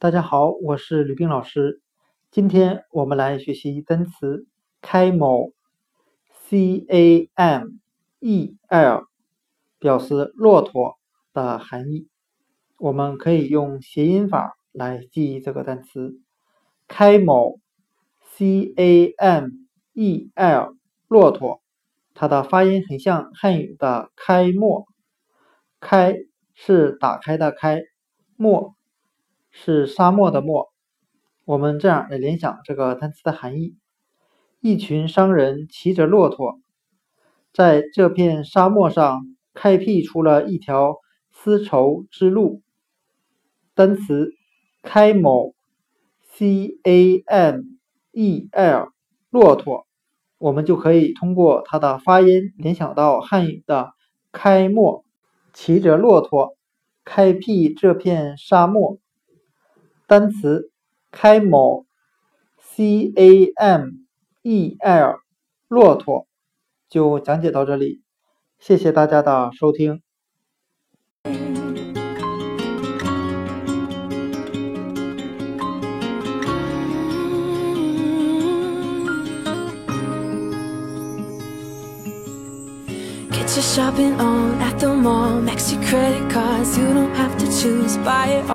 大家好，我是吕冰老师。今天我们来学习单词 camel，c a m e l，表示骆驼的含义。我们可以用谐音法来记忆这个单词 camel，c a m e l，骆驼。它的发音很像汉语的开墨，开是打开的开，墨。是沙漠的漠，我们这样来联想这个单词的含义：一群商人骑着骆驼，在这片沙漠上开辟出了一条丝绸之路。单词 camel，c a m e l，骆驼，我们就可以通过它的发音联想到汉语的开漠，骑着骆驼开辟这片沙漠。单词 camel，c a m e l，骆驼，就讲解到这里，谢谢大家的收听。